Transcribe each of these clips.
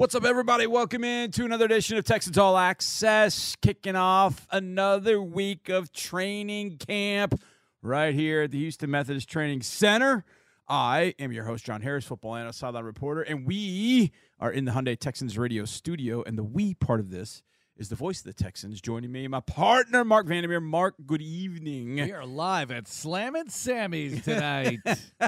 What's up, everybody? Welcome in to another edition of Texans All Access, kicking off another week of training camp right here at the Houston Methodist Training Center. I am your host, John Harris, football analyst, sideline reporter, and we are in the Hyundai Texans radio studio. And the we part of this is the voice of the Texans. Joining me, my partner, Marc Vandermeer. Mark, good evening. We are live at Slammin' Sammy's tonight.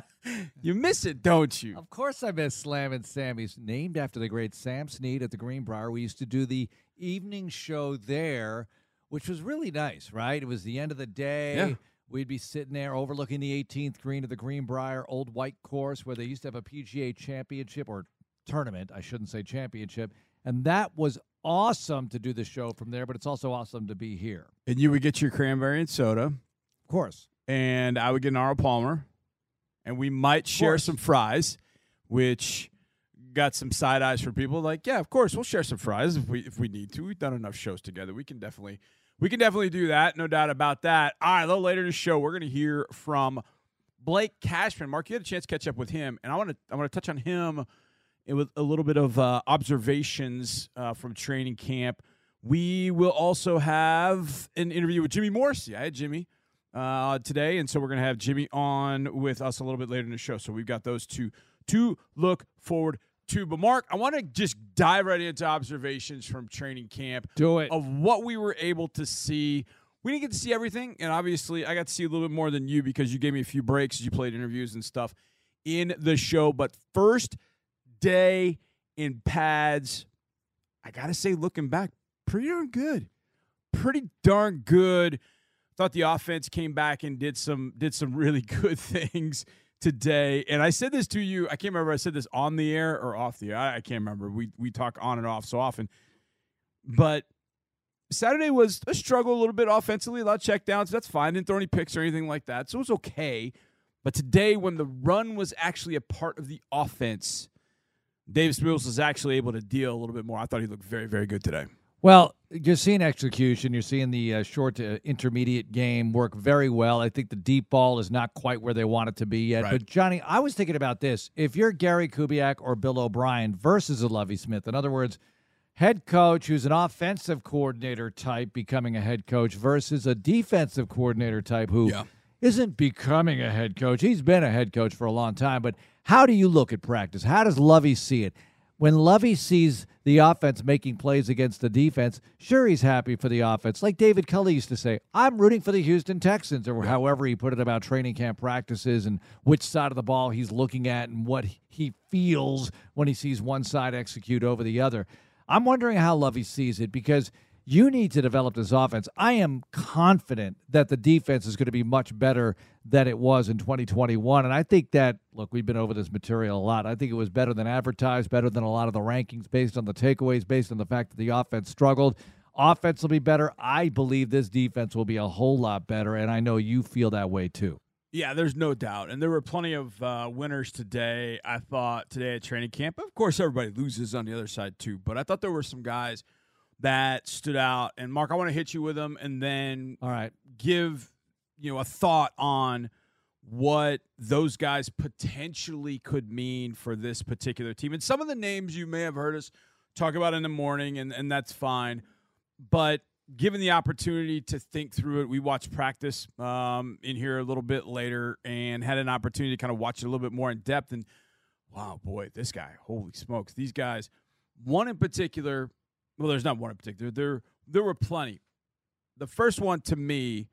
you miss it, don't you? of course, I miss Slammin' Sammy's, named after the great Sam Snead at the Greenbrier. We used to do the evening show there, which was really nice, right? It was the end of the day. Yeah. We'd be sitting there overlooking the 18th green of the Greenbrier Old White Course, where they used to have a PGA championship or tournament. I shouldn't say championship. And that was awesome to do the show from there, but it's also awesome to be here. And you would get your cranberry and soda. Of course. and I would get an Arnold Palmer, and we might share some fries, which got some side eyes from people. Like, yeah, of course, we'll share some fries if we if we need to. We've done enough shows together. We can definitely we can definitely do that. No doubt about that. All right, a little later in the show, we're gonna hear from Blake Cashman. Mark, you had a chance to catch up with him, and I want to I want to touch on him with a little bit of uh, observations uh, from training camp. We will also have an interview with Jimmy Morrissey. I had Jimmy uh, today, and so we're going to have Jimmy on with us a little bit later in the show. So we've got those two to look forward to. But Mark, I want to just dive right into observations from training camp Do it. of what we were able to see. We didn't get to see everything, and obviously, I got to see a little bit more than you because you gave me a few breaks as you played interviews and stuff in the show. But first day in pads, I got to say, looking back, pretty darn good. Pretty darn good. Thought the offense came back and did some did some really good things today. And I said this to you. I can't remember. I said this on the air or off the air. I, I can't remember. We we talk on and off so often, but Saturday was a struggle a little bit offensively, a lot of checkdowns. That's fine. Didn't throw any picks or anything like that. So it was okay. But today, when the run was actually a part of the offense, Davis Mills was actually able to deal a little bit more. I thought he looked very, very good today. Well, you're seeing execution. You're seeing the uh, short to intermediate game work very well. I think the deep ball is not quite where they want it to be yet. Right. But, Johnny, I was thinking about this. If you're Gary Kubiak or Bill O'Brien versus a Lovie Smith, in other words, head coach who's an offensive coordinator type becoming a head coach versus a defensive coordinator type who Yeah. Not becoming a head coach. He's been a head coach for a long time, but how do you look at practice? How does Lovie see it? When Lovie sees the offense making plays against the defense, sure he's happy for the offense. Like David Culley used to say, I'm rooting for the Houston Texans, or however he put it about training camp practices and which side of the ball he's looking at and what he feels when he sees one side execute over the other. I'm wondering how Lovie sees it because you need to develop this offense. I am confident that the defense is going to be much better than it was in 2021. And I think that, look, we've been over this material a lot. I think it was better than advertised, better than a lot of the rankings based on the takeaways, based on the fact that the offense struggled. Offense will be better. I believe this defense will be a whole lot better. And I know you feel that way too. Yeah, there's no doubt. And there were plenty of uh, winners today, I thought, today at training camp. Of course, everybody loses on the other side, too. But I thought there were some guys that stood out. And, Mark, I want to hit you with them and then All right. give you know a thought on what those guys potentially could mean for this particular team. And some of the names you may have heard us talk about in the morning, and, and that's fine. But given the opportunity to think through it, we watched practice um, in here a little bit later and had an opportunity to kind of watch it a little bit more in depth. And wow, boy, this guy, holy smokes, these guys. One in particular, well, there's not one in particular. There, there were plenty. The first one to me,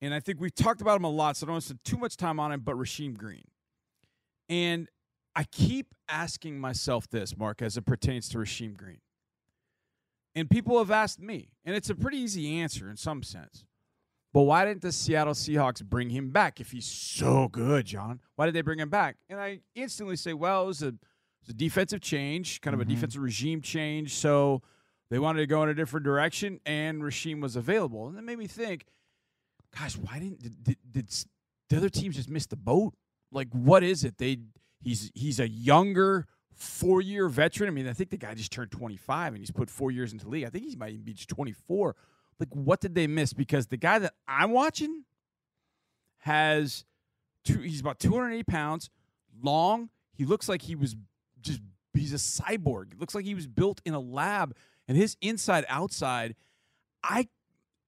and I think we've talked about him a lot, so I don't want to spend too much time on him, but Rasheem Green. And I keep asking myself this, Mark, as it pertains to Rasheem Green. And people have asked me, and it's a pretty easy answer in some sense. But why didn't the Seattle Seahawks bring him back if he's so good, John? Why did they bring him back? And I instantly say, well, it was a, it was a defensive change, kind of a Mhm. defensive regime change. So they wanted to go in a different direction, and Rasheem was available. And that made me think, gosh, why didn't did, did, did the other teams just miss the boat? Like, what is it? They he's he's a younger four year veteran. I mean, I think the guy just turned twenty five and he's put four years into the league. I think he might even be just twenty four. Like, what did they miss? Because the guy that I'm watching has two. He's about two hundred eighty pounds, long. He looks like he was just he's a cyborg. It looks like he was built in a lab, and his inside outside, I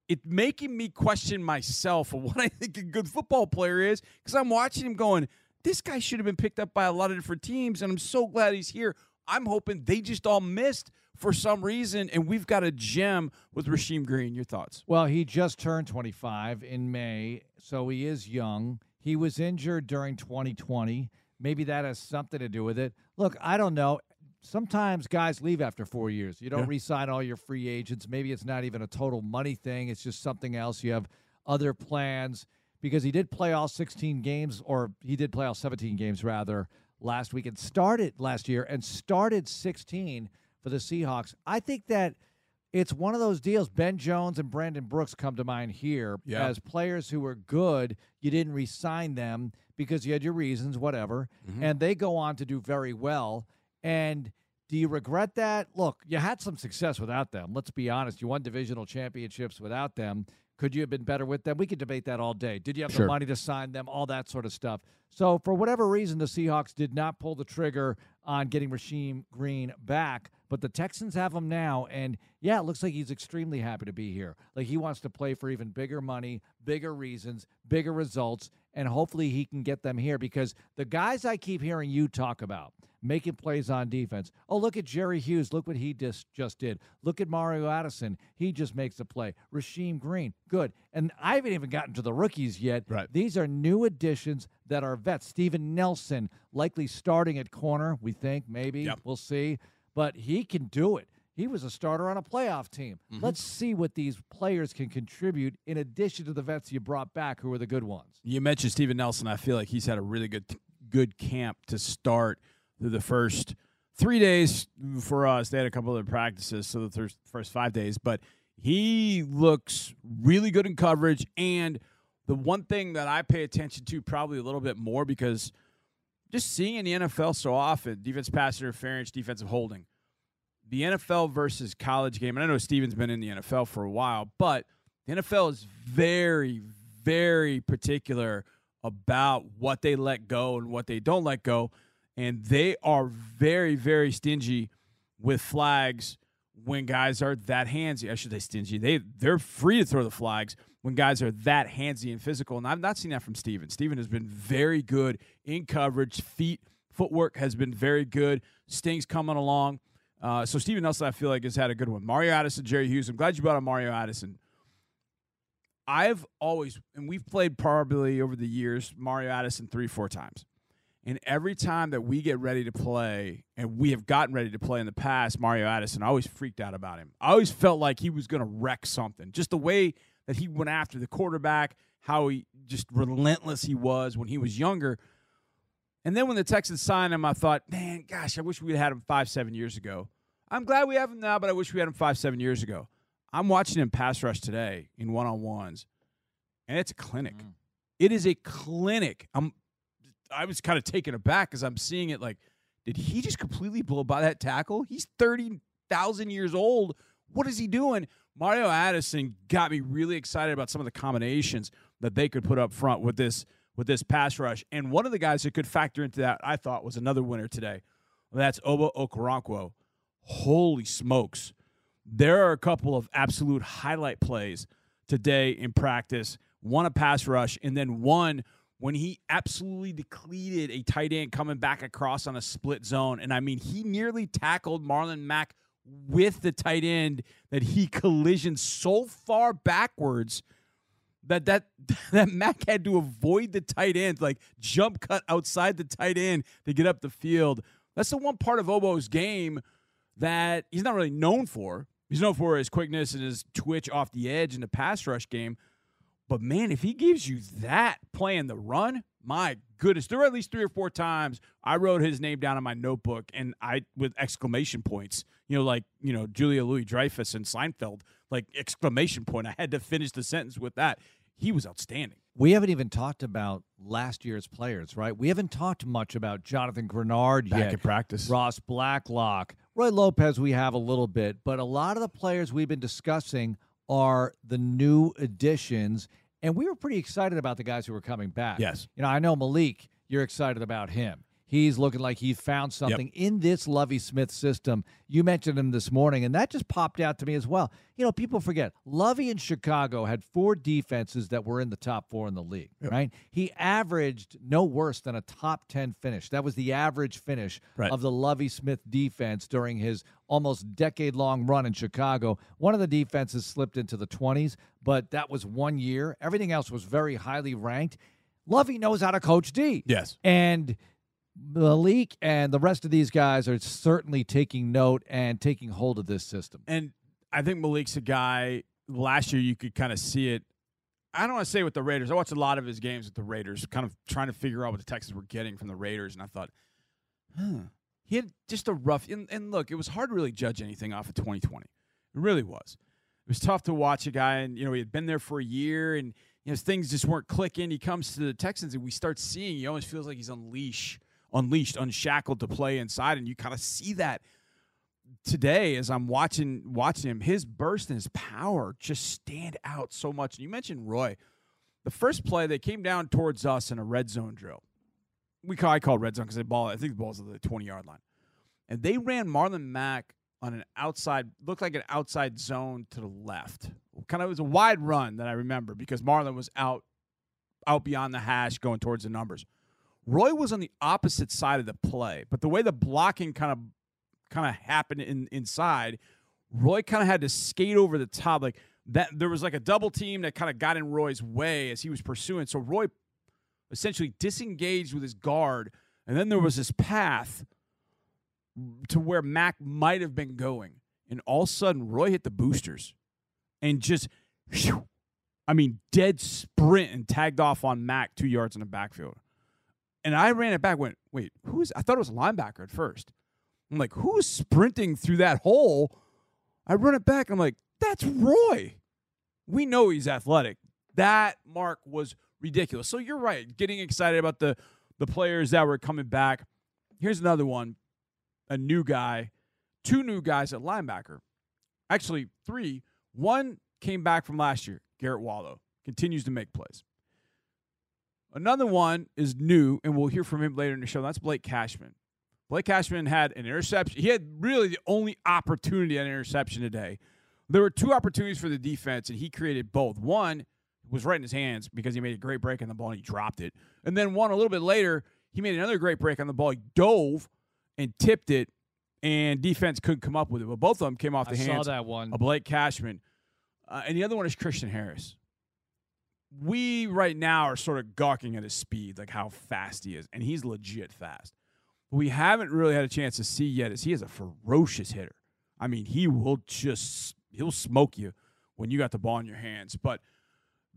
it's making me question myself of what I think a good football player is because I'm watching him going, this guy should have been picked up by a lot of different teams, and I'm so glad he's here. I'm hoping they just all missed for some reason, and we've got a gem with Rasheem Green. Your thoughts? Well, he just turned 25 in May, so he is young. He was injured during 2020. Maybe that has something to do with it. Look, I don't know. Sometimes guys leave after four years. You don't Yeah. re-sign all your free agents. Maybe it's not even a total money thing. It's just something else. You have other plans because he did play all 16 games, or he did play all 17 games rather last week and started last year and started 16 for the Seahawks. I think that it's one of those deals. Ben Jones and Brandon Brooks come to mind here Yeah. as players who were good. You didn't re-sign them because you had your reasons, whatever, Mm-hmm. and they go on to do very well. And do you regret that? Look, you had some success without them. Let's be honest. You won divisional championships without them. Could you have been better with them? We could debate that all day. Did you have Sure. the money to sign them? All that sort of stuff. So, for whatever reason, the Seahawks did not pull the trigger on getting Rasheem Green back, but the Texans have him now. And yeah, it looks like he's extremely happy to be here. Like he wants to play for even bigger money, bigger reasons, bigger results, and hopefully he can get them here because the guys I keep hearing you talk about making plays on defense. Oh, look at Jerry Hughes. Look what he just just did. Look at Mario Addison. He just makes a play. Rasheem Green, good. And I haven't even gotten to the rookies yet. Right. These are new additions that are vets. Steven Nelson, likely starting at corner, we think, maybe. Yep. We'll see. But he can do it. He was a starter on a playoff team. Mm-hmm. Let's see what these players can contribute in addition to the vets you brought back who are the good ones. You mentioned Steven Nelson. I feel like he's had a really good good camp to start through the first three days for us. They had a couple of practices, so the first five days. But he looks really good in coverage. And the one thing that I pay attention to probably a little bit more because just seeing in the NFL so often defense pass interference, defensive holding. The NFL versus college game, and I know Steven's been in the NFL for a while, but the NFL is very, very particular about what they let go and what they don't let go. And they are very, very stingy with flags when guys are that handsy. I should say stingy. They they're free to throw the flags when guys are that handsy and physical. And I've not seen that from Steven. Steven has been very good in coverage. Feet, footwork has been very good. Sting's coming along. Uh, so Steven Nelson, I feel like, has had a good one. Mario Addison, Jerry Hughes. I'm glad you brought up Mario Addison. I've always, and we've played probably over the years, Mario Addison three, four times. And every time that we get ready to play, and we have gotten ready to play in the past, Mario Addison, I always freaked out about him. I always felt like he was going to wreck something. Just the way that he went after the quarterback, how he just relentless he was when he was younger. And then when the Texans signed him, I thought, man, gosh, I wish we'd had him five, seven years ago. I'm glad we have him now, but I wish we had him five, seven years ago. I'm watching him pass rush today in one on ones, and it's a clinic. Mm. It is a clinic. I'm I was kind of taken aback because I'm seeing it like, did he just completely blow by that tackle? He's 30,000 years old. What is he doing? Mario Addison got me really excited about some of the combinations that they could put up front with this with this pass rush. And one of the guys that could factor into that, I thought, was another winner today. That's Ogbo Okoronkwo. Holy smokes. There are a couple of absolute highlight plays today in practice. One a pass rush, and then one when he absolutely depleted a tight end coming back across on a split zone. And I mean, he nearly tackled Marlon Mack with the tight end that he collisioned so far backwards that that that Mack had to avoid the tight end, like jump cut outside the tight end to get up the field. That's the one part of Ogbo's game that he's not really known for. He's known for his quickness and his twitch off the edge in the pass rush game. But man, if he gives you that playing the run, my goodness, there were at least three or four times I wrote his name down in my notebook and I with exclamation points, you know, like you know Julia Louis Dreyfus and Seinfeld, like exclamation point. I had to finish the sentence with that. He was outstanding. We haven't even talked about last year's players, right? We haven't talked much about Jonathan Greenard Back yet. in practice. Ross Blacklock, Roy Lopez, we have a little bit, but a lot of the players we've been discussing are the new additions, and we were pretty excited about the guys who were coming back. Yes. You know, I know Malik, you're excited about him. He's looking like he found something in this Lovie Smith system. You mentioned him this morning, and that just popped out to me as well. You know, people forget Lovie in Chicago had four defenses that were in the top four in the league, right? He averaged no worse than a top 10 finish. That was the average finish Right. of the Lovie Smith defense during his almost decade long run in Chicago. One of the defenses slipped into the 20s, but that was one year. Everything else was very highly ranked. Lovie knows how to coach D. Yes. And Malik and the rest of these guys are certainly taking note and taking hold of this system. And I think Malik's a guy. Last year, you could kind of see it. I don't want to say with the Raiders. I watched a lot of his games with the Raiders, kind of trying to figure out what the Texans were getting from the Raiders, and I thought, huh, he had just a rough. And, and look, it was hard to really judge anything off of 2020. It really was. It was tough to watch a guy, and you know he had been there for a year, and you know things just weren't clicking. He comes to the Texans, and we start seeing. He almost feels like he's unleashed, unleashed, unshackled to play inside, and you kind of see that today as I'm watching watching him, his burst and his power just stand out so much. And you mentioned Roy. The first play they came down towards us in a red zone drill. We call I call it red zone because they ball. I think the ball's at the 20 yard line, and they ran Marlon Mack on an outside looked like an outside zone to the left. Kind of it was a wide run that I remember because Marlon was out out beyond the hash going towards the numbers. Roy was on the opposite side of the play, but the way the blocking kind of kind of happened in inside, Roy kind of had to skate over the top like that there was like a double team that kind of got in Roy's way as he was pursuing. So Roy essentially disengaged with his guard and then there was this path to where Mack might have been going. And all of a sudden Roy hit the boosters and just phew, I mean dead sprint and tagged off on Mack 2 yards in the backfield. And I ran it back went, "Wait, who is I thought it was a linebacker at first. I'm like, who's sprinting through that hole? I run it back. I'm like, that's Roy. We know he's athletic. That mark was ridiculous. So you're right. Getting excited about the the players that were coming back. Here's another one. A new guy, two new guys at linebacker. Actually, three. One came back from last year. Garrett Wallow continues to make plays. Another one is new, and we'll hear from him later in the show. That's Blake Cashman. Blake Cashman had an interception. He had really the only opportunity at an interception today. There were two opportunities for the defense, and he created both. One was right in his hands because he made a great break on the ball and he dropped it. And then one a little bit later, he made another great break on the ball. He dove and tipped it, and defense couldn't come up with it. But both of them came off the I saw hands that one. of Blake Cashman. Uh, and the other one is Christian Harris. We right now are sort of gawking at his speed, like how fast he is, and he's legit fast. What we haven't really had a chance to see yet is he is a ferocious hitter. I mean, he will just he'll smoke you when you got the ball in your hands. But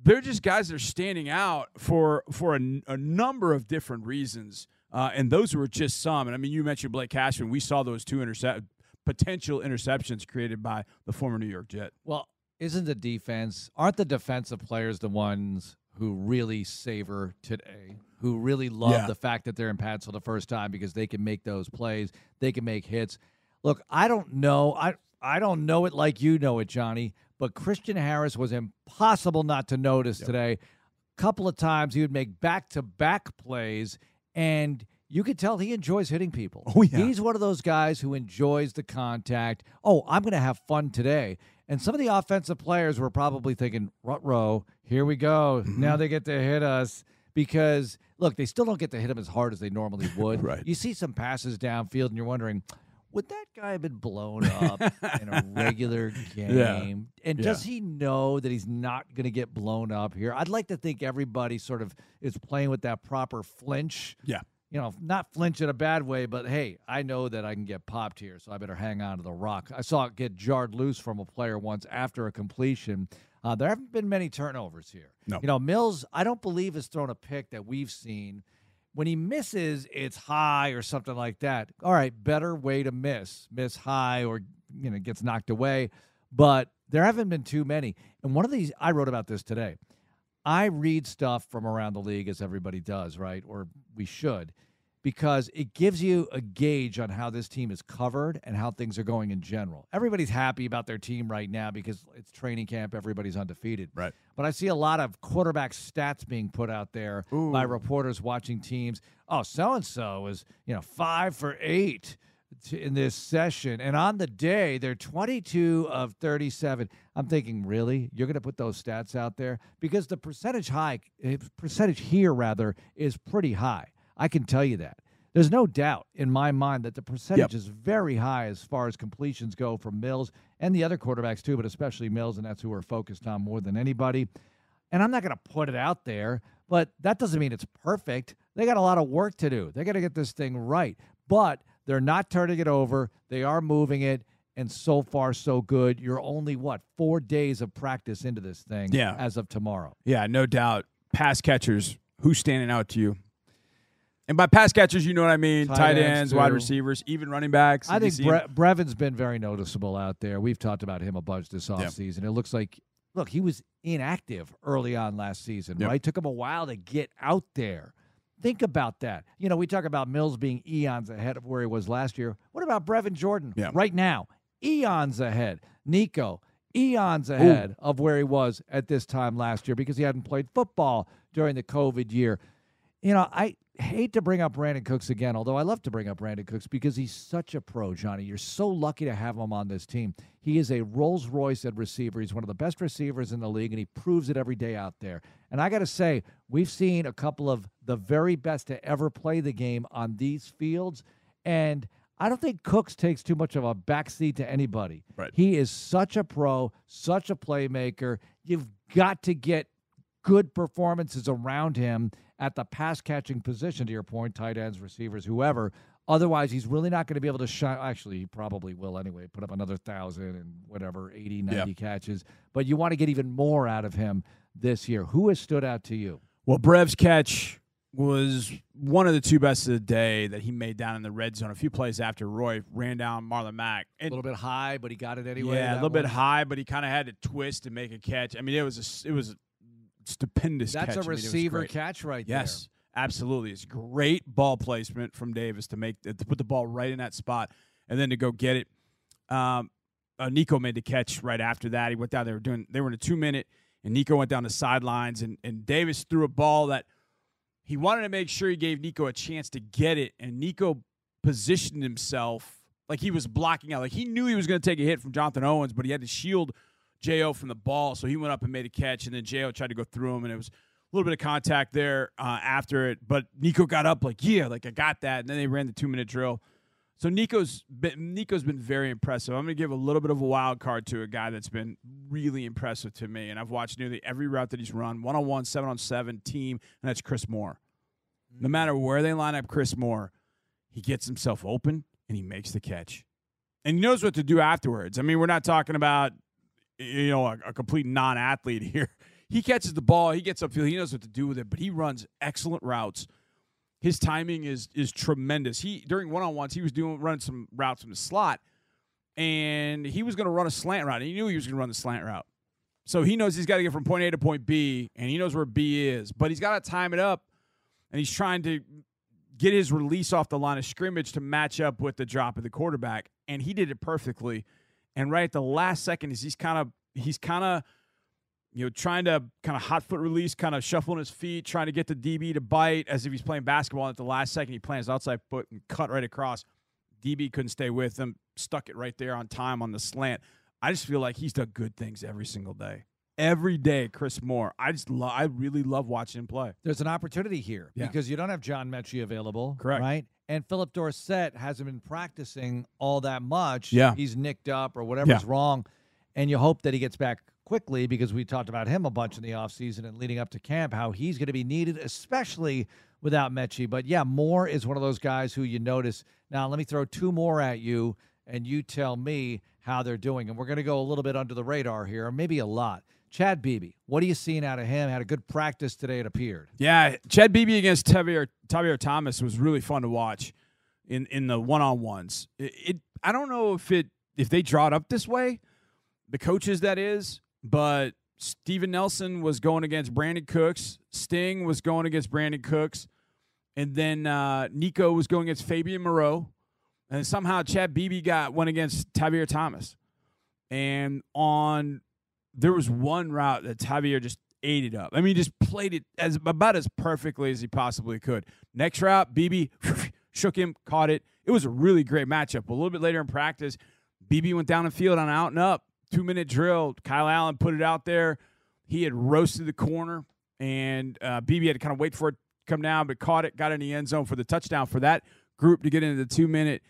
they're just guys that are standing out for for a, a number of different reasons, uh, and those were just some. And I mean, you mentioned Blake Cashman. We saw those two intercept potential interceptions created by the former New York Jet. Well, isn't the defense, aren't the defensive players the ones who really savor today, who really love Yeah. the fact that they're in pads for the first time because they can make those plays, they can make hits. Look, I don't know, I I don't know it like you know it, Johnny, but Christian Harris was impossible not to notice today. A couple of times he would make back-to-back plays and you could tell he enjoys hitting people. Oh, yeah. He's one of those guys who enjoys the contact. Oh, I'm going to have fun today. And some of the offensive players were probably thinking, rut row, here we go. Mm-hmm. Now they get to hit us. Because, look, they still don't get to hit him as hard as they normally would. Right. You see some passes downfield and you're wondering, would that guy have been blown up in a regular game? Yeah. And Yeah. does he know that he's not going to get blown up here? I'd like to think everybody sort of is playing with that proper flinch Yeah. You know, not flinch in a bad way, but hey, I know that I can get popped here, so I better hang on to the rock. I saw it get jarred loose from a player once after a completion. Uh, there haven't been many turnovers here. No. You know, Mills, I don't believe has thrown a pick that we've seen. When he misses, it's high or something like that. All right, better way to miss. Miss high or, you know, gets knocked away. But there haven't been too many. And one of these, I wrote about this today. I read stuff from around the league as everybody does, right? Or we should. because it gives you a gauge on how this team is covered and how things are going in general. Everybody's happy about their team right now because it's training camp, everybody's undefeated. Right. But I see a lot of quarterback stats being put out there by reporters watching teams. Oh, so and so is, you know, 5 for 8 t- in this session and on the day they're 22 of 37. I'm thinking, really? You're going to put those stats out there because the percentage high eh, percentage here rather is pretty high. I can tell you that. There's no doubt in my mind that the percentage is very high as far as completions go from Mills and the other quarterbacks too, but especially Mills, and that's who we're focused on more than anybody. And I'm not going to put it out there, but that doesn't mean it's perfect. They got a lot of work to do. They got to get this thing right. But they're not turning it over. They are moving it. And so far, so good. You're only, what, four days of practice into this thing Yeah. as of tomorrow. Yeah, no doubt. Pass catchers, who's standing out to you? And by pass catchers, you know what I mean. Tight Tight, ends, ends, wide receivers, even running backs. I think Bre- Brevin's been very noticeable out there. We've talked about him a bunch this offseason. It looks like, look, he was inactive early on last season, Yep. right? Took him a while to get out there. Think about that. You know, we talk about Mills being eons ahead of where he was last year. What about Brevin Jordan Yeah. right now? Eons ahead. Nico, eons ahead of where he was at this time last year because he hadn't played football during the COVID year. You know, I hate to bring up Brandin Cooks again, although I love to bring up Brandin Cooks because he's such a pro, Johnny. You're so lucky to have him on this team. He is a Rolls Royce at receiver. He's one of the best receivers in the league, and he proves it every day out there. And I got to say, we've seen a couple of the very best to ever play the game on these fields. And I don't think Cooks takes too much of a backseat to anybody. Right. He is such a pro, such a playmaker. You've got to get good performances around him at the pass catching position, to your point, tight ends, receivers, whoever. Otherwise, he's really not going to be able to shine. Actually, he probably will anyway, put up another thousand and whatever, 80, 90 catches. But you want to get even more out of him this year. Who has stood out to you? Well, Brev's catch was one of the two best of the day that he made down in the red zone. A few plays after Roy ran down Marlon Mack. A little bit high, but he got it anyway. yeah, a little bit high, but he kind of had to twist and make a catch. I mean, it was a it was a stupendous. That's catch. a I mean, it was receiver catch right Yes, absolutely. It's great ball placement from Davis to make to put the ball right in that spot and then to go get it. Um, uh, Nico made the catch right after that. He went down. They were doing. They were in a two minute, and Nico went down the sidelines, and and Davis threw a ball that he wanted to make sure he gave Nico a chance to get it, and Nico positioned himself like he was blocking out. Like he knew he was going to take a hit from Jonathan Owens, but he had to shield Jo from the ball, so he went up and made a catch, and then Jo tried to go through him, and it was a little bit of contact there uh, after it. But Nico got up like, yeah, like I got that, and then they ran the two minute drill. So Nico's been, Nico's been very impressive. I'm going to give a little bit of a wild card to a guy that's been really impressive to me, and I've watched nearly every route that he's run, one on one, seven on seven, team, and that's Chris Moore. No mm. matter where they line up Chris Moore, he gets himself open and he makes the catch, and he knows what to do afterwards. I mean, we're not talking about you know a, a complete non-athlete here. He catches the ball, he gets upfield, he knows what to do with it, but he runs excellent routes. His timing is is tremendous. He during one on ones, he was doing running some routes from the slot, and he was going to run a slant route. He knew he was going to run the slant route, so he knows he's got to get from point A to point B, and he knows where B is. But he's got to time it up, and he's trying to get his release off the line of scrimmage to match up with the drop of the quarterback, and he did it perfectly. And right at the last second, is he's kind of he's kind of you know trying to kind of hot foot release, kind of shuffling his feet, trying to get the DB to bite as if he's playing basketball. And at the last second, he plants outside foot and cut right across. DB couldn't stay with him, stuck it right there on time on the slant. I just feel like he's done good things every single day. Every day, Chris Moore. I just lo- I really love watching him play. There's an opportunity here Yeah. because you don't have John Metchie available. Correct. Right? And Phillip Dorsett hasn't been practicing all that much. Yeah. He's nicked up or whatever's wrong. And you hope that he gets back quickly because we talked about him a bunch in the offseason and leading up to camp, how he's going to be needed, especially without Metchie. But yeah, Moore is one of those guys who you notice. Now, let me throw two more at you and you tell me how they're doing. And we're going to go a little bit under the radar here, or maybe a lot. Chad Beebe, what are you seeing out of him? Had a good practice today, it appeared. Yeah, Chad Beebe against Tavierre, Tavierre Thomas was really fun to watch in in the one on ones. It, it I don't know if it if they draw it up this way, the coaches that is, but Steven Nelson was going against Brandin Cooks. Sting was going against Brandin Cooks. and then uh, Nico was going against Fabian Moreau, and somehow Chad Beebe got one against Tavierre Thomas. And on there was one route that Tavierre just ate it up. I mean, just played it as about as perfectly as he possibly could. Next route, Beebe shook him, caught it. It was a really great matchup. A little bit later in practice, Beebe went down the field on out and up, two minute drill. Kyle Allen put it out there. He had roasted the corner, and uh, Beebe had to kind of wait for it to come down, but caught it, got in the end zone for the touchdown for that group to get into the two minute.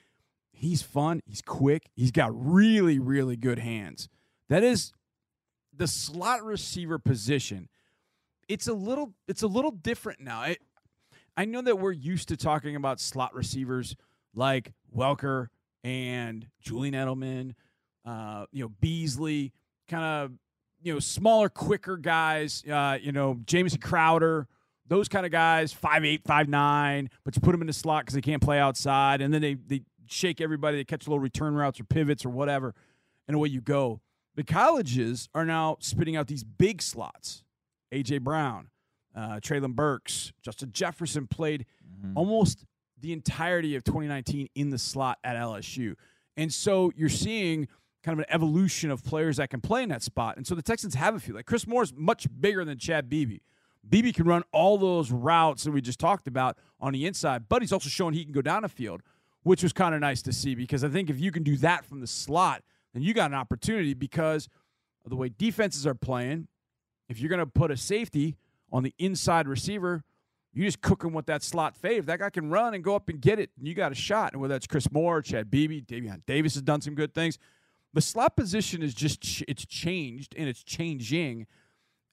He's fun. He's quick. He's got really, really good hands. That is the slot receiver position. It's a little. It's a little different now. I, I know that we're used to talking about slot receivers like Welker and Julian Edelman, uh, you know Beasley, kind of you know smaller, quicker guys. Uh, you know Jamison Crowder, those kind of guys, five eight, five nine, but you put them in the slot because they can't play outside, and then they they shake everybody, they catch little return routes or pivots or whatever, and away you go. The colleges are now spitting out these big slots. AJ Brown, uh, Treylon Burks, Justin Jefferson played mm-hmm. almost the entirety of 2019 in the slot at LSU. And so you're seeing kind of an evolution of players that can play in that spot. And so the Texans have a few. Like Chris Moore is much bigger than Chad Beebe. Beebe can run all those routes that we just talked about on the inside, but he's also showing he can go down the field, which was kind of nice to see because I think if you can do that from the slot, then you got an opportunity because of the way defenses are playing. If you're going to put a safety on the inside receiver, you just cook him with that slot fade. If that guy can run and go up and get it, and you got a shot. And whether that's Chris Moore, Chad Beebe, Davion Davis has done some good things. The slot position is just it's changed and it's changing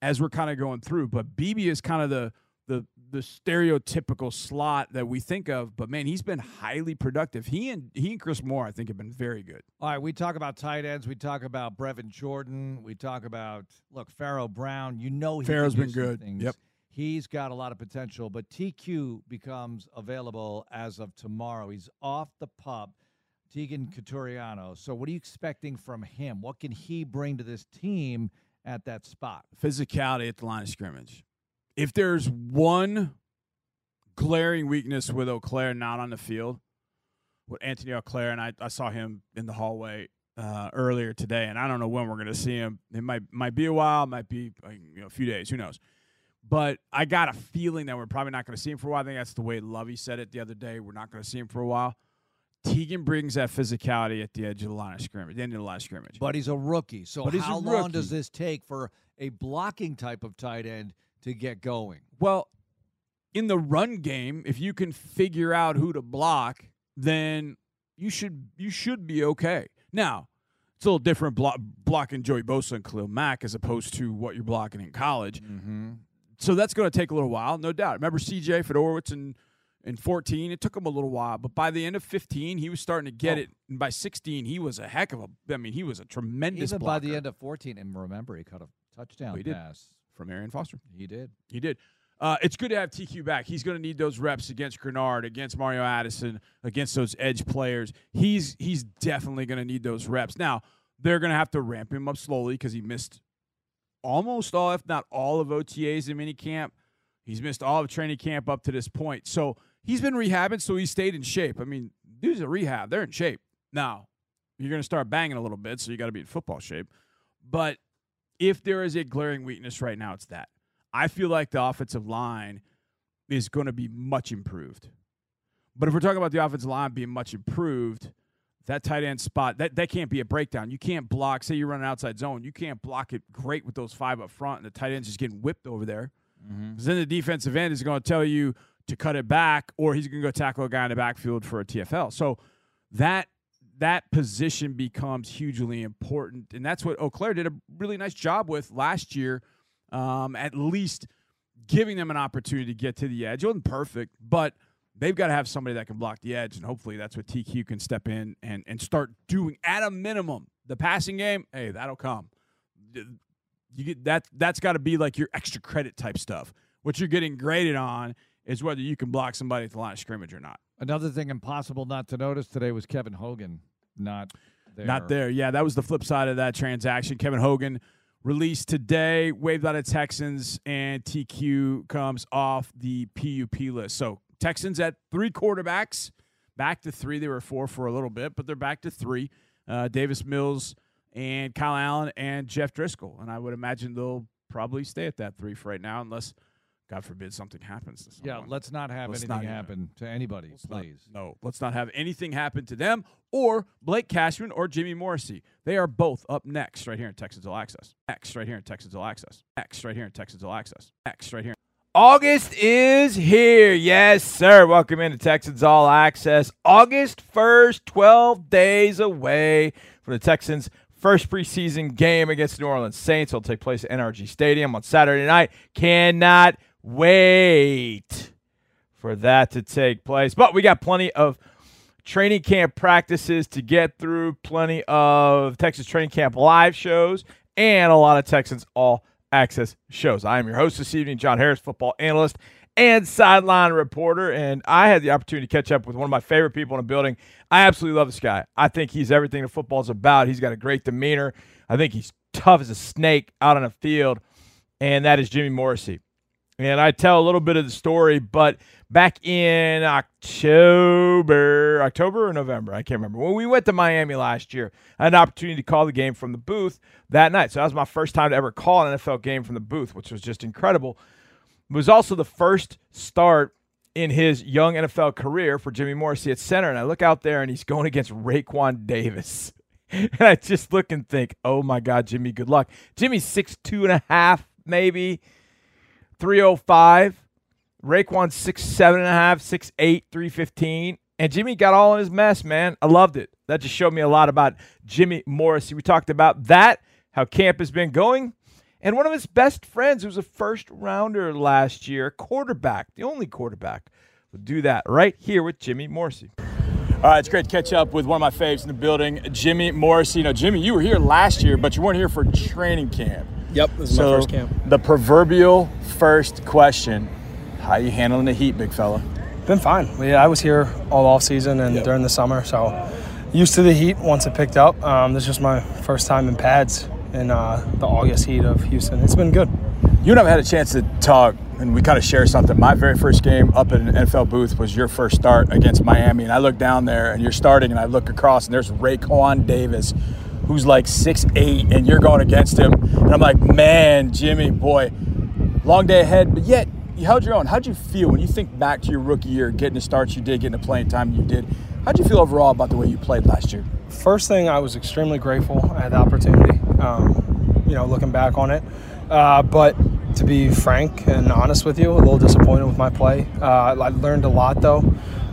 as we're kind of going through. But Beebe is kind of the the the stereotypical slot that we think of. But man, he's been highly productive. He and he and Chris Moore, I think, have been very good. All right, we talk about tight ends. We talk about Brevin Jordan. We talk about look Pharaoh Brown. You know, Pharaoh's been good. Things. Yep. He's got a lot of potential, but TQ becomes available as of tomorrow. He's off the pup, Teagan Quitoriano. So, what are you expecting from him? What can he bring to this team at that spot? Physicality at the line of scrimmage. If there's one glaring weakness with Auclair not on the field, with Antony Auclair, and I, I saw him in the hallway uh, earlier today, and I don't know when we're going to see him. It might might be a while, might be you know, a few days, who knows but I got a feeling that we're probably not going to see him for a while. I think that's the way Lovie said it the other day. We're not going to see him for a while. Teagan brings that physicality at the edge of the line of scrimmage, the end of the line of scrimmage. But he's a rookie. So but how long does this take for a blocking type of tight end to get going? Well, in the run game, if you can figure out who to block, then you should you should be okay. Now, it's a little different block, blocking Joey Bosa and Khalil Mack as opposed to what you're blocking in college. Mm-hmm so that's going to take a little while, no doubt. Remember CJ Fiedorowicz in in 14, it took him a little while, but by the end of 15, he was starting to get oh. it. And by 16, he was a heck of a. I mean, he was a tremendous. Even blocker. by the end of 14, and remember, he caught a touchdown he pass from Arian Foster. He did. He did. Uh, it's good to have TQ back. He's going to need those reps against Greenard, against Mario Addison, against those edge players. He's he's definitely going to need those reps. Now they're going to have to ramp him up slowly because he missed almost all, if not all, of OTAs in minicamp. He's missed all of training camp up to this point. So he's been rehabbing, so he stayed in shape. I mean, dudes at rehab, they're in shape. Now, you're going to start banging a little bit, so you got to be in football shape. But if there is a glaring weakness right now, it's that. I feel like the offensive line is going to be much improved. But if we're talking about the offensive line being much improved, that tight end spot, that, that can't be a breakdown. You can't block, say you run an outside zone, you can't block it great with those five up front, and the tight end's just getting whipped over there. Mm-hmm. Then the defensive end is going to tell you to cut it back, or he's going to go tackle a guy in the backfield for a TFL. So that that position becomes hugely important, and that's what Auclair did a really nice job with last year. Um, at least giving them an opportunity to get to the edge. It wasn't perfect, but – they've got to have somebody that can block the edge, and hopefully that's what TQ can step in and, and start doing at a minimum. The passing game, hey, that'll come. You get that that's got to be like your extra credit type stuff. What you're getting graded on is whether you can block somebody at the line of scrimmage or not. Another thing impossible not to notice today was Kevin Hogan not there. Not there. Yeah, that was the flip side of that transaction. Kevin Hogan released today, waived out of Texans, and TQ comes off the PUP list. So Texans at three quarterbacks, back to three. They were four for a little bit, but they're back to three. Uh, Davis Mills and Kyle Allen and Jeff Driskel. And I would imagine they'll probably stay at that three for right now, unless, God forbid, something happens to someone. Yeah, let's not have Let's anything not happen to anybody, Let's not- please. no, let's not have anything happen to them or Blake Cashman or Jimmy Morrissey. They are both up next right here in Texans All Access. Next right here in Texans All Access. Next right here in Texans All Access. Next right here. August is here. Yes, sir. Welcome into Texans All Access. August 1st, 12 days away from the Texans' first preseason game against the New Orleans Saints. It'll take place at NRG Stadium on Saturday night. Cannot wait for that to take place. But we got plenty of training camp practices to get through, plenty of Texas training camp live shows, and a lot of Texans all access shows. I am your host this evening, John Harris, football analyst and sideline reporter. And I had the opportunity to catch up with one of my favorite people in the building. I absolutely love this guy. I think he's everything that football's about. He's got a great demeanor. I think he's tough as a snake out on a field, and that is Jimmy Morrissey. And I tell a little bit of the story, but back in October, October or November, I can't remember. When we went to Miami last year, I had an opportunity to call the game from the booth that night. So that was my first time to ever call an NFL game from the booth, which was just incredible. It was also the first start in his young NFL career for Jimmy Morrissey at center. And I look out there and he's going against Raekwon Davis. And I just look and think, oh my God, Jimmy, good luck. Jimmy's six two and a half, maybe 305. Raekwon six seven and a half, six eight, three fifteen, and Jimmy got all in his mess. Man, I loved it. That just showed me a lot about Jimmy Morrissey. We talked about that, how camp has been going, and one of his best friends, who was a first rounder last year, quarterback, the only quarterback, will do that right here with Jimmy Morrissey. All right, it's great to catch up with one of my faves in the building, Jimmy Morrissey. Now, Jimmy, you were here last year, but you weren't here for training camp. Yep, this is my first camp. The proverbial first question: How you handling the heat, big fella? Been fine. We, I was here all off season and Yep. during the summer, so used to the heat once it picked up. Um, this is just my first time in pads in uh, the August heat of Houston. It's been good. You and I've had a chance to talk, and we kind of share something. My very first game up in an NFL booth was your first start against Miami, and I look down there, and you're starting, and I look across, and there's Raekwon Davis, who's like six eight, and you're going against him, and I'm like, man, Jimmy, boy, long day ahead, but yet you held your own. How'd you feel when you think back to your rookie year, getting the starts you did, getting the playing time you did? How'd you feel overall about the way you played last year? First thing, I was extremely grateful I had the opportunity. Um, you know, looking back on it, uh, but to be frank and honest with you, a little disappointed with my play. Uh, I learned a lot though,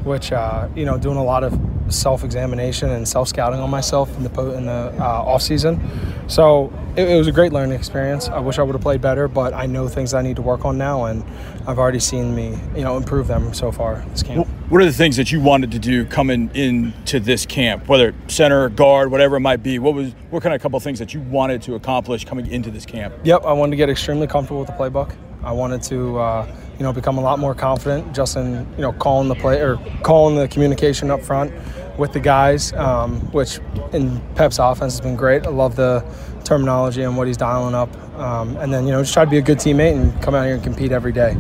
which uh, you know, doing a lot of self-examination and self-scouting on myself in the po- in the uh, off season. So it, it was a great learning experience. I wish I would have played better, but I know things I need to work on now, and I've already seen me, you know, improve them so far this camp. What are the things that you wanted to do coming into this camp, whether center, guard, whatever it might be? What was what kind of couple things that you wanted to accomplish coming into this camp? Yep, I wanted to get extremely comfortable with the playbook. I wanted to, uh, you know, become a lot more confident just in, you know, calling the play or calling the communication up front with the guys, um, which in Pep's offense has been great. I love the terminology and what he's dialing up, um, and then you know just try to be a good teammate and come out here and compete every day.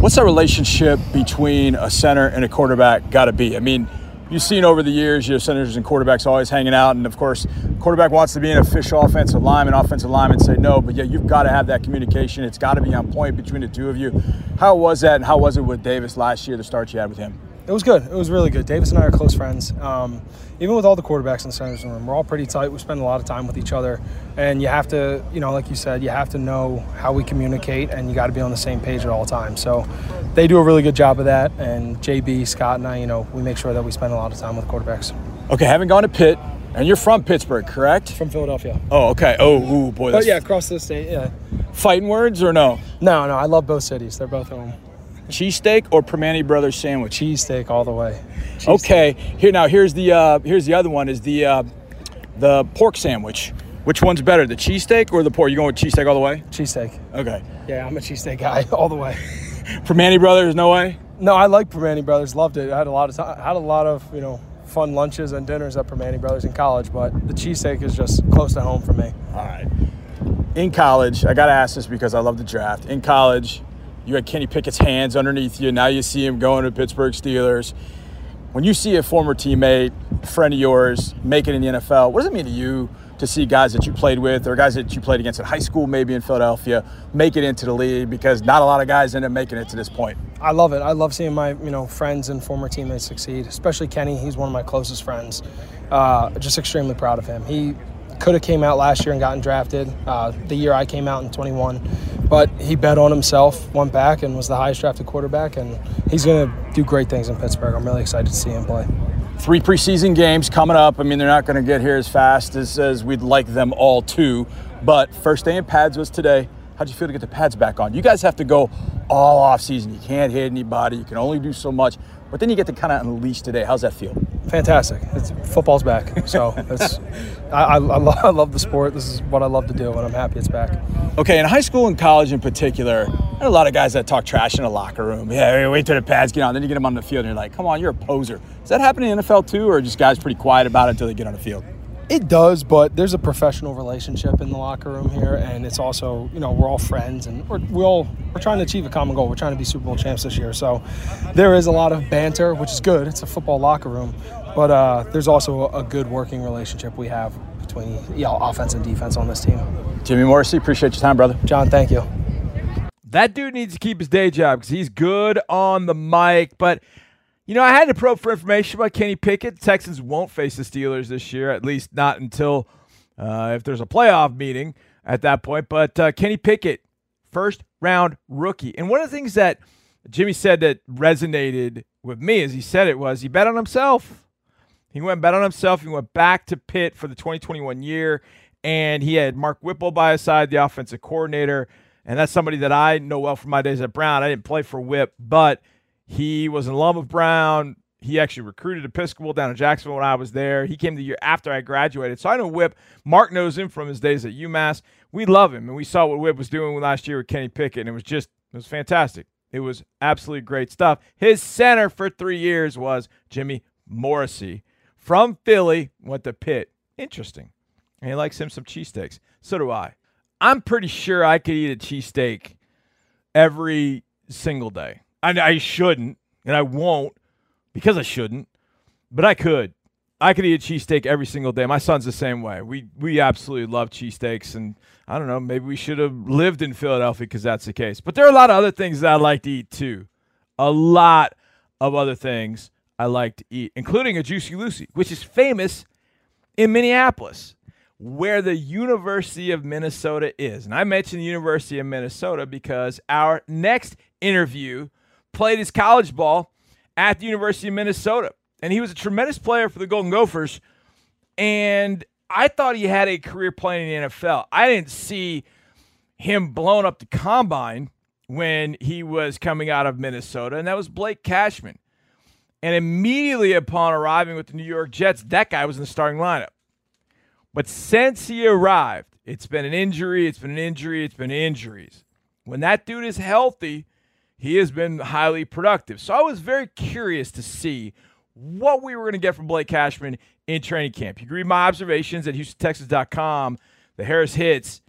What's that relationship between a center and a quarterback got to be? I mean, you've seen over the years, you know, centers and quarterbacks always hanging out, and of course, quarterback wants to be an official offensive lineman, offensive lineman say no, but yeah, you've got to have that communication. It's got to be on point between the two of you. How was that, and how was it with Davis last year? The start you had with him. It was good. It was really good. Davis and I are close friends. Um, even with all the quarterbacks in the centers room, we're all pretty tight. We spend a lot of time with each other, and you have to, you know, like you said, you have to know how we communicate, and you got to be on the same page at all times. So they do a really good job of that. And JB, Scott, and I, you know, we make sure that we spend a lot of time with quarterbacks Okay, haven't gone to Pitt, and you're from Pittsburgh, correct? from Philadelphia. Oh, okay. Oh, ooh, boy, But yeah, across the state. Yeah. fighting words or no? No, no, I love both cities. They're both home. Cheesesteak or Primanti Brothers sandwich? Cheesesteak all the way. Cheesesteak. Okay, here now. Here's the uh, here's the other one. Is the uh, the pork sandwich? Which one's better, the cheesesteak or the pork? You going with cheesesteak all the way? Cheesesteak. Okay. Yeah, I'm a cheesesteak guy all the way. Primanti Brothers, no way. No, I like Primanti Brothers. Loved it. I had a lot of time, had a lot of you know fun lunches and dinners at Primanti Brothers in college, but the cheesesteak is just close to home for me. All right. In college, I got to ask this because I love the draft. In college, You had Kenny Pickett's hands underneath you. Now you see him going to Pittsburgh Steelers. When you see a former teammate, friend of yours, make it in the NFL, what does it mean to you to see guys that you played with or guys that you played against in high school, maybe in Philadelphia, make it into the league? Because not a lot of guys end up making it to this point. I love it. I love seeing my you know friends and former teammates succeed, especially Kenny. He's one of my closest friends. Uh, just extremely proud of him. He could have came out last year and gotten drafted uh, the year I came out in 21, but he bet on himself, went back, and was the highest drafted quarterback. And he's going to do great things in Pittsburgh. I'm really excited to see him play. Three preseason games coming up. I mean, they're not going to get here as fast as, as we'd like them all to. But first day in pads was today. How'd you feel to get the pads back on? You guys have to go all off season. You can't hit anybody. You can only do so much. But then you get to kind of unleash today. How's that feel? Fantastic. It's, football's back. So it's, I, I, I, love, I love the sport. This is what I love to do, and I'm happy it's back. Okay, in high school and college in particular, there are a lot of guys that talk trash in the locker room. Yeah, wait till the pads get on. Then you get them on the field, and you're like, come on, you're a poser. Does that happen in the NFL too, or just guys pretty quiet about it until they get on the field? It does, but there's a professional relationship in the locker room here, and it's also, you know, we're all friends, and we're we all we're trying to achieve a common goal. We're trying to be Super Bowl champs this year, so there is a lot of banter, which is good. It's a football locker room, but uh, there's also a good working relationship we have between you know, offense and defense on this team. Jimmy Morrissey, appreciate your time, brother. John, thank you. That dude needs to keep his day job because he's good on the mic, but you know, I had to probe for information about Kenny Pickett. The Texans won't face the Steelers this year, at least not until uh, if there's a playoff meeting at that point. But uh, Kenny Pickett, first round rookie. And one of the things that Jimmy said that resonated with me as he said it was he bet on himself. He went bet on himself. He went back to Pitt for the 2021 year, and he had Mark Whipple by his side, the offensive coordinator. And that's somebody that I know well from my days at Brown. I didn't play for Whip, but – he was an alum of Brown. He actually recruited Episcopal down in Jacksonville when I was there. He came the year after I graduated. So I know Whip. Mark knows him from his days at UMass. We love him. And we saw what Whip was doing last year with Kenny Pickett. And it was just, it was fantastic. It was absolutely great stuff. His center for three years was Jimmy Morrissey from Philly, went to Pitt. Interesting. And he likes him some cheesesteaks. So do I. I'm pretty sure I could eat a cheesesteak every single day. I, I shouldn't, and I won't because I shouldn't, but I could. I could eat a cheesesteak every single day. My son's the same way. We we absolutely love cheesesteaks, and I don't know, maybe we should have lived in Philadelphia because that's the case. But there are a lot of other things that I like to eat too. A lot of other things I like to eat, including a Juicy Lucy, which is famous in Minneapolis, where the University of Minnesota is. And I mentioned the University of Minnesota because our next interview – played his college ball at the University of Minnesota. And he was a tremendous player for the Golden Gophers. And I thought he had a career playing in the NFL. I didn't see him blowing up the combine when he was coming out of Minnesota, and that was Blake Cashman. And immediately upon arriving with the New York Jets, that guy was in the starting lineup. But since he arrived, it's been an injury, it's been an injury, it's been injuries. When that dude is healthy, he has been highly productive. So I was very curious to see what we were going to get from Blake Cashman in training camp. You can read my observations at HoustonTexans.com, the Harris hits.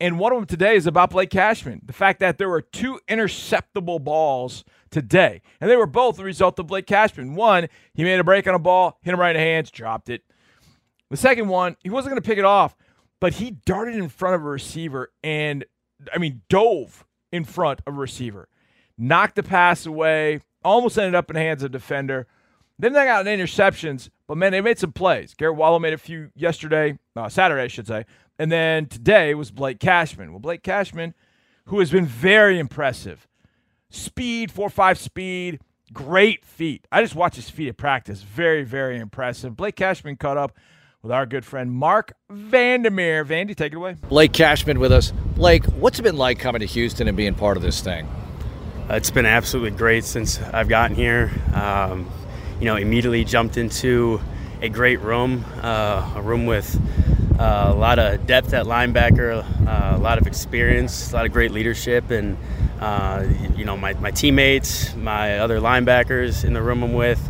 And one of them today is about Blake Cashman. The fact that there were two interceptable balls today, and they were both the result of Blake Cashman. One, he made a break on a ball, hit him right in the hands, dropped it. The second one, he wasn't going to pick it off, but he darted in front of a receiver and, I mean, dove in front of a receiver knocked the pass away, almost ended up in the hands of defender. Then they got interceptions, but man, they made some plays. Garrett Wallow made a few yesterday, uh, Saturday, I should say. And then today was Blake Cashman. Well, Blake Cashman, who has been very impressive. Speed, 4 5 speed, great feet. I just watched his feet at practice. Very, very impressive. Blake Cashman caught up with our good friend Mark Vandermeer. Vandy, take it away. Blake Cashman with us. Blake, what's it been like coming to Houston and being part of this thing? It's been absolutely great since I've gotten here. Um, you know, immediately jumped into a great room, uh, a room with uh, a lot of depth at linebacker, uh, a lot of experience, a lot of great leadership, and uh, you know, my, my teammates, my other linebackers in the room I'm with.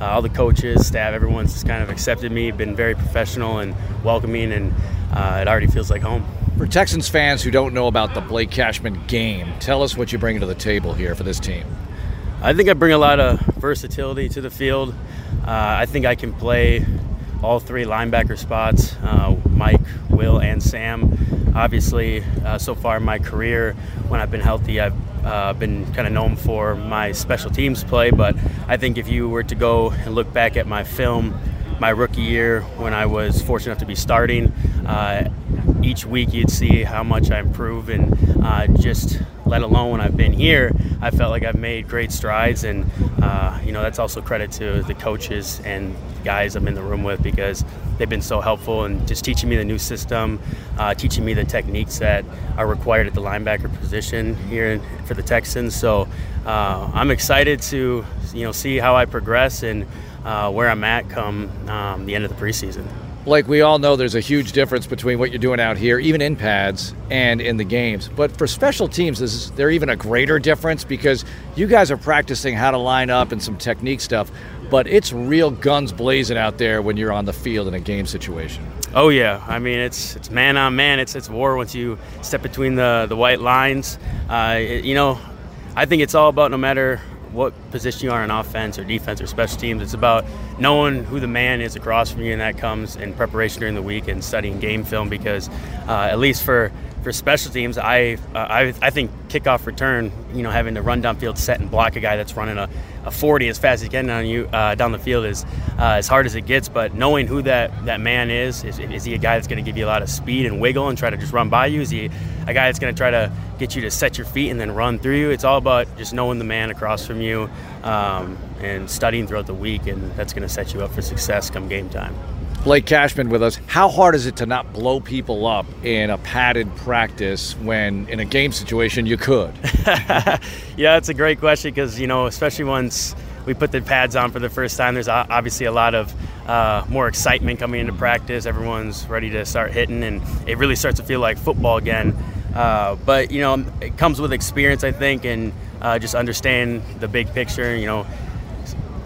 uh, all the coaches, staff, everyone's just kind of accepted me, been very professional and welcoming, and uh, it already feels like home. For Texans fans who don't know about the Blake Cashman game, tell us what you bring to the table here for this team. I think I bring a lot of versatility to the field. Uh, I think I can play all three linebacker spots uh, Mike, Will, and Sam. Obviously, uh, so far in my career, when I've been healthy, I've uh, been kind of known for my special teams play. But I think if you were to go and look back at my film, my rookie year when I was fortunate enough to be starting, uh, each week you'd see how much I improve, and uh, just let alone when I've been here, I felt like I've made great strides, and uh, you know that's also credit to the coaches and guys I'm in the room with because they've been so helpful and just teaching me the new system, uh, teaching me the techniques that are required at the linebacker position here for the Texans. So uh, I'm excited to you know see how I progress and uh, where I'm at come um, the end of the preseason. Blake, we all know there's a huge difference between what you're doing out here, even in pads and in the games. But for special teams, is there even a greater difference? Because you guys are practicing how to line up and some technique stuff, but it's real guns blazing out there when you're on the field in a game situation. Oh yeah, I mean it's it's man on man. It's it's war once you step between the the white lines. Uh, it, you know, I think it's all about no matter what position you are in offense or defense or special teams. It's about knowing who the man is across from you, and that comes in preparation during the week and studying game film. Because uh, at least for for special teams, I, uh, I I think kickoff return, you know, having to run downfield set and block a guy that's running a, a 40 as fast as he can on you uh, down the field is uh, as hard as it gets. But knowing who that, that man is, is, is he a guy that's going to give you a lot of speed and wiggle and try to just run by you? Is he a guy that's going to try to get you to set your feet and then run through you? It's all about just knowing the man across from you um, and studying throughout the week, and that's going to set you up for success come game time. Blake Cashman with us. How hard is it to not blow people up in a padded practice when in a game situation you could? yeah, it's a great question because, you know, especially once we put the pads on for the first time, there's obviously a lot of uh, more excitement coming into practice. Everyone's ready to start hitting, and it really starts to feel like football again. Uh, but, you know, it comes with experience, I think, and uh, just understand the big picture. You know,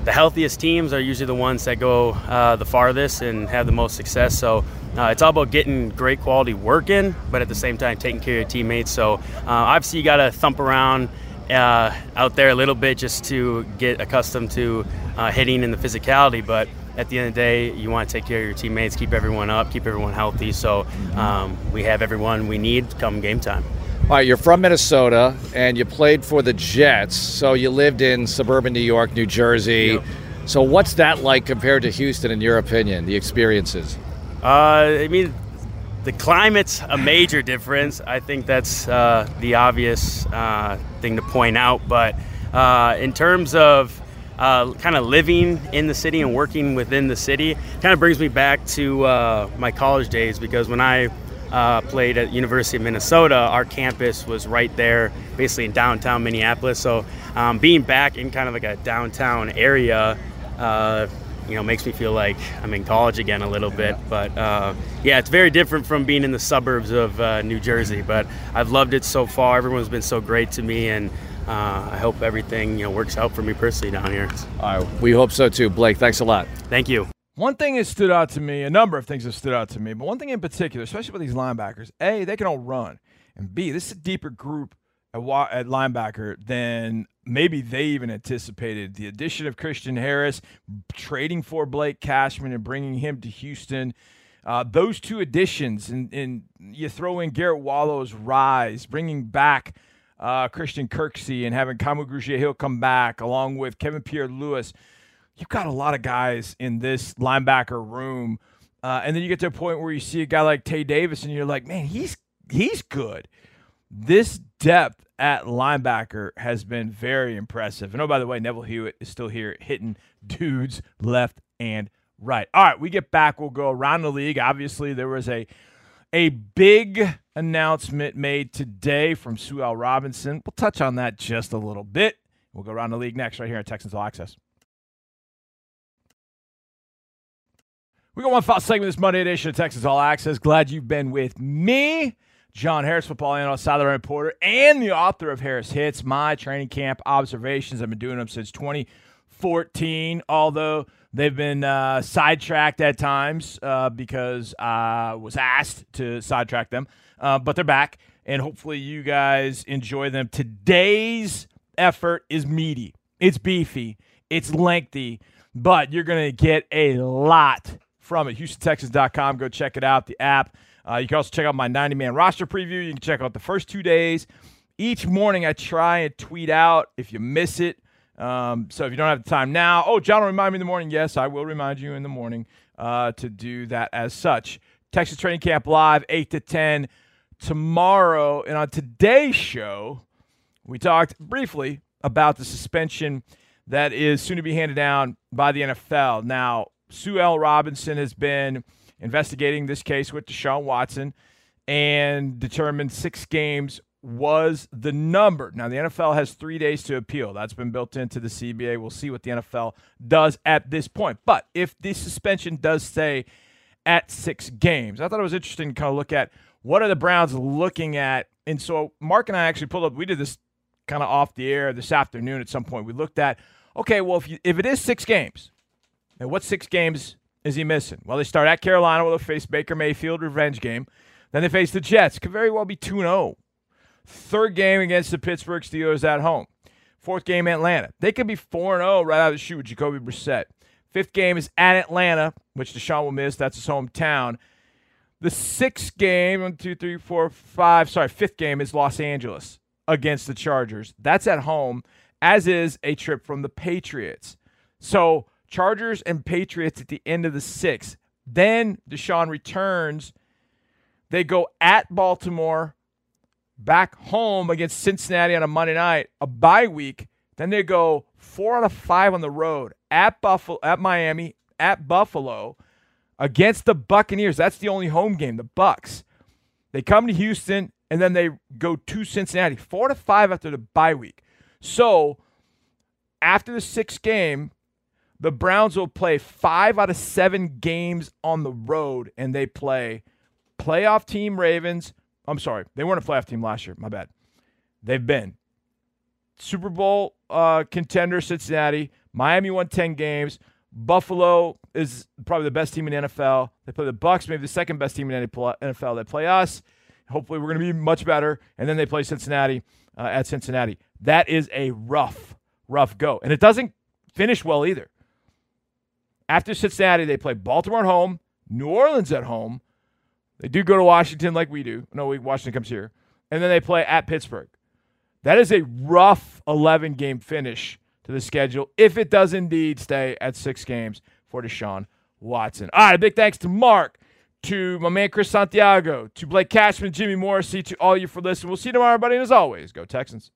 the healthiest teams are usually the ones that go uh, the farthest and have the most success. So uh, it's all about getting great quality work in, but at the same time taking care of your teammates. So uh, obviously you got to thump around uh, out there a little bit just to get accustomed to uh, hitting and the physicality, but at the end of the day, you want to take care of your teammates, keep everyone up, keep everyone healthy. So um, we have everyone we need come game time. All right, you're from Minnesota and you played for the Jets. So you lived in suburban New York, New Jersey. Yep. So what's that like compared to Houston, in your opinion, the experiences? Uh, I mean, the climate's a major difference. I think that's uh, the obvious uh, thing to point out. But uh, in terms of uh, kind of living in the city and working within the city, kind of brings me back to uh, my college days because when I uh, played at University of Minnesota, our campus was right there, basically in downtown Minneapolis. So um, being back in kind of like a downtown area, uh, you know, makes me feel like I'm in college again a little bit. But uh, yeah, it's very different from being in the suburbs of uh, New Jersey. But I've loved it so far. Everyone's been so great to me, and uh, I hope everything you know works out for me personally down here. All right, we hope so too, Blake. Thanks a lot. Thank you. One thing that stood out to me, a number of things have stood out to me, but one thing in particular, especially with these linebackers, A, they can all run. And B, this is a deeper group at, at linebacker than maybe they even anticipated. The addition of Christian Harris, trading for Blake Cashman and bringing him to Houston. Uh, those two additions, and, and you throw in Garrett Wallow's rise, bringing back uh, Christian Kirksey and having Kamu Grugier-Hill come back, along with Kevin Pierre-Louis – you've got a lot of guys in this linebacker room. Uh, and then you get to a point where you see a guy like Tae Davis, and you're like, man, he's he's good. This depth at linebacker has been very impressive. And oh, by the way, Neville Hewitt is still here hitting dudes left and right. All right, we get back. We'll go around the league. Obviously, there was a a big announcement made today from Sue L. Robinson. We'll touch on that just a little bit. We'll go around the league next, right here at Texans All Access. We got one final segment this Monday edition of Texans All Access. Glad you've been with me, John Harris, football analyst, sideline reporter, and the author of Harris Hits, my training camp observations. I've been doing them since 2014, although they've been uh, sidetracked at times uh, because I was asked to sidetrack them. Uh, but they're back, and hopefully you guys enjoy them. Today's effort is meaty, it's beefy, it's lengthy, but you're going to get a lot from it. HoustonTexans.com. Go check it out, the app. Uh, you can also check out my 90 man roster preview. You can check out the first two days. Each morning, I try and tweet out if you miss it. Um, so if you don't have the time now, oh, John remind me in the morning. Yes, I will remind you in the morning uh, to do that as such. Texans Training Camp Live, 8 to 10 tomorrow. And on today's show, we talked briefly about the suspension that is soon to be handed down by the NFL. Now, Sue L. Robinson has been investigating this case with Deshaun Watson and determined six games was the number. Now, the NFL has three days to appeal. That's been built into the CBA. We'll see what the NFL does at this point. But if the suspension does stay at six games, I thought it was interesting to kind of look at what are the Browns looking at. And so Mark and I actually pulled up, we did this kind of off the air this afternoon at some point. We looked at, okay, well, if, you, if it is six games, and what six games is he missing? Well, they start at Carolina where they'll face Baker Mayfield revenge game. Then they face the Jets. Could very well be 2 0. Third game against the Pittsburgh Steelers at home. Fourth game, Atlanta. They could be 4 0 right out of the chute with Jacoby Brissett. Fifth game is at Atlanta, which Deshaun will miss. That's his hometown. The sixth game, one, two, three, four, five, sorry, fifth game is Los Angeles against the Chargers. That's at home, as is a trip from the Patriots. So, Chargers and Patriots at the end of the sixth. Then Deshaun returns. They go at Baltimore, back home against Cincinnati on a Monday night, a bye week. Then they go four out of five on the road at Buffalo, at Miami, at Buffalo, against the Buccaneers. That's the only home game. The Bucs. They come to Houston and then they go to Cincinnati. Four to five after the bye week. So after the sixth game, the Browns will play five out of seven games on the road, and they play playoff team Ravens, I'm sorry, they weren't a playoff team last year. My bad. They've been Super Bowl uh, contender Cincinnati. Miami won 10 games. Buffalo is probably the best team in the NFL. They play the Bucs, maybe the second best team in the NFL. They play us. Hopefully, we're going to be much better. And then they play Cincinnati uh, at Cincinnati. That is a rough, rough go. And it doesn't finish well either. After Cincinnati, they play Baltimore at home, New Orleans at home, they do go to Washington like we do. No, we, Washington comes here. And then they play at Pittsburgh. That is a rough 11 game finish to the schedule if it does indeed stay at six games for Deshaun Watson. All right, a big thanks to Mark, to my man Chris Santiago, to Blake Cashman, Jimmy Morrissey, to all you for listening. We'll see you tomorrow, everybody. And as always, go Texans.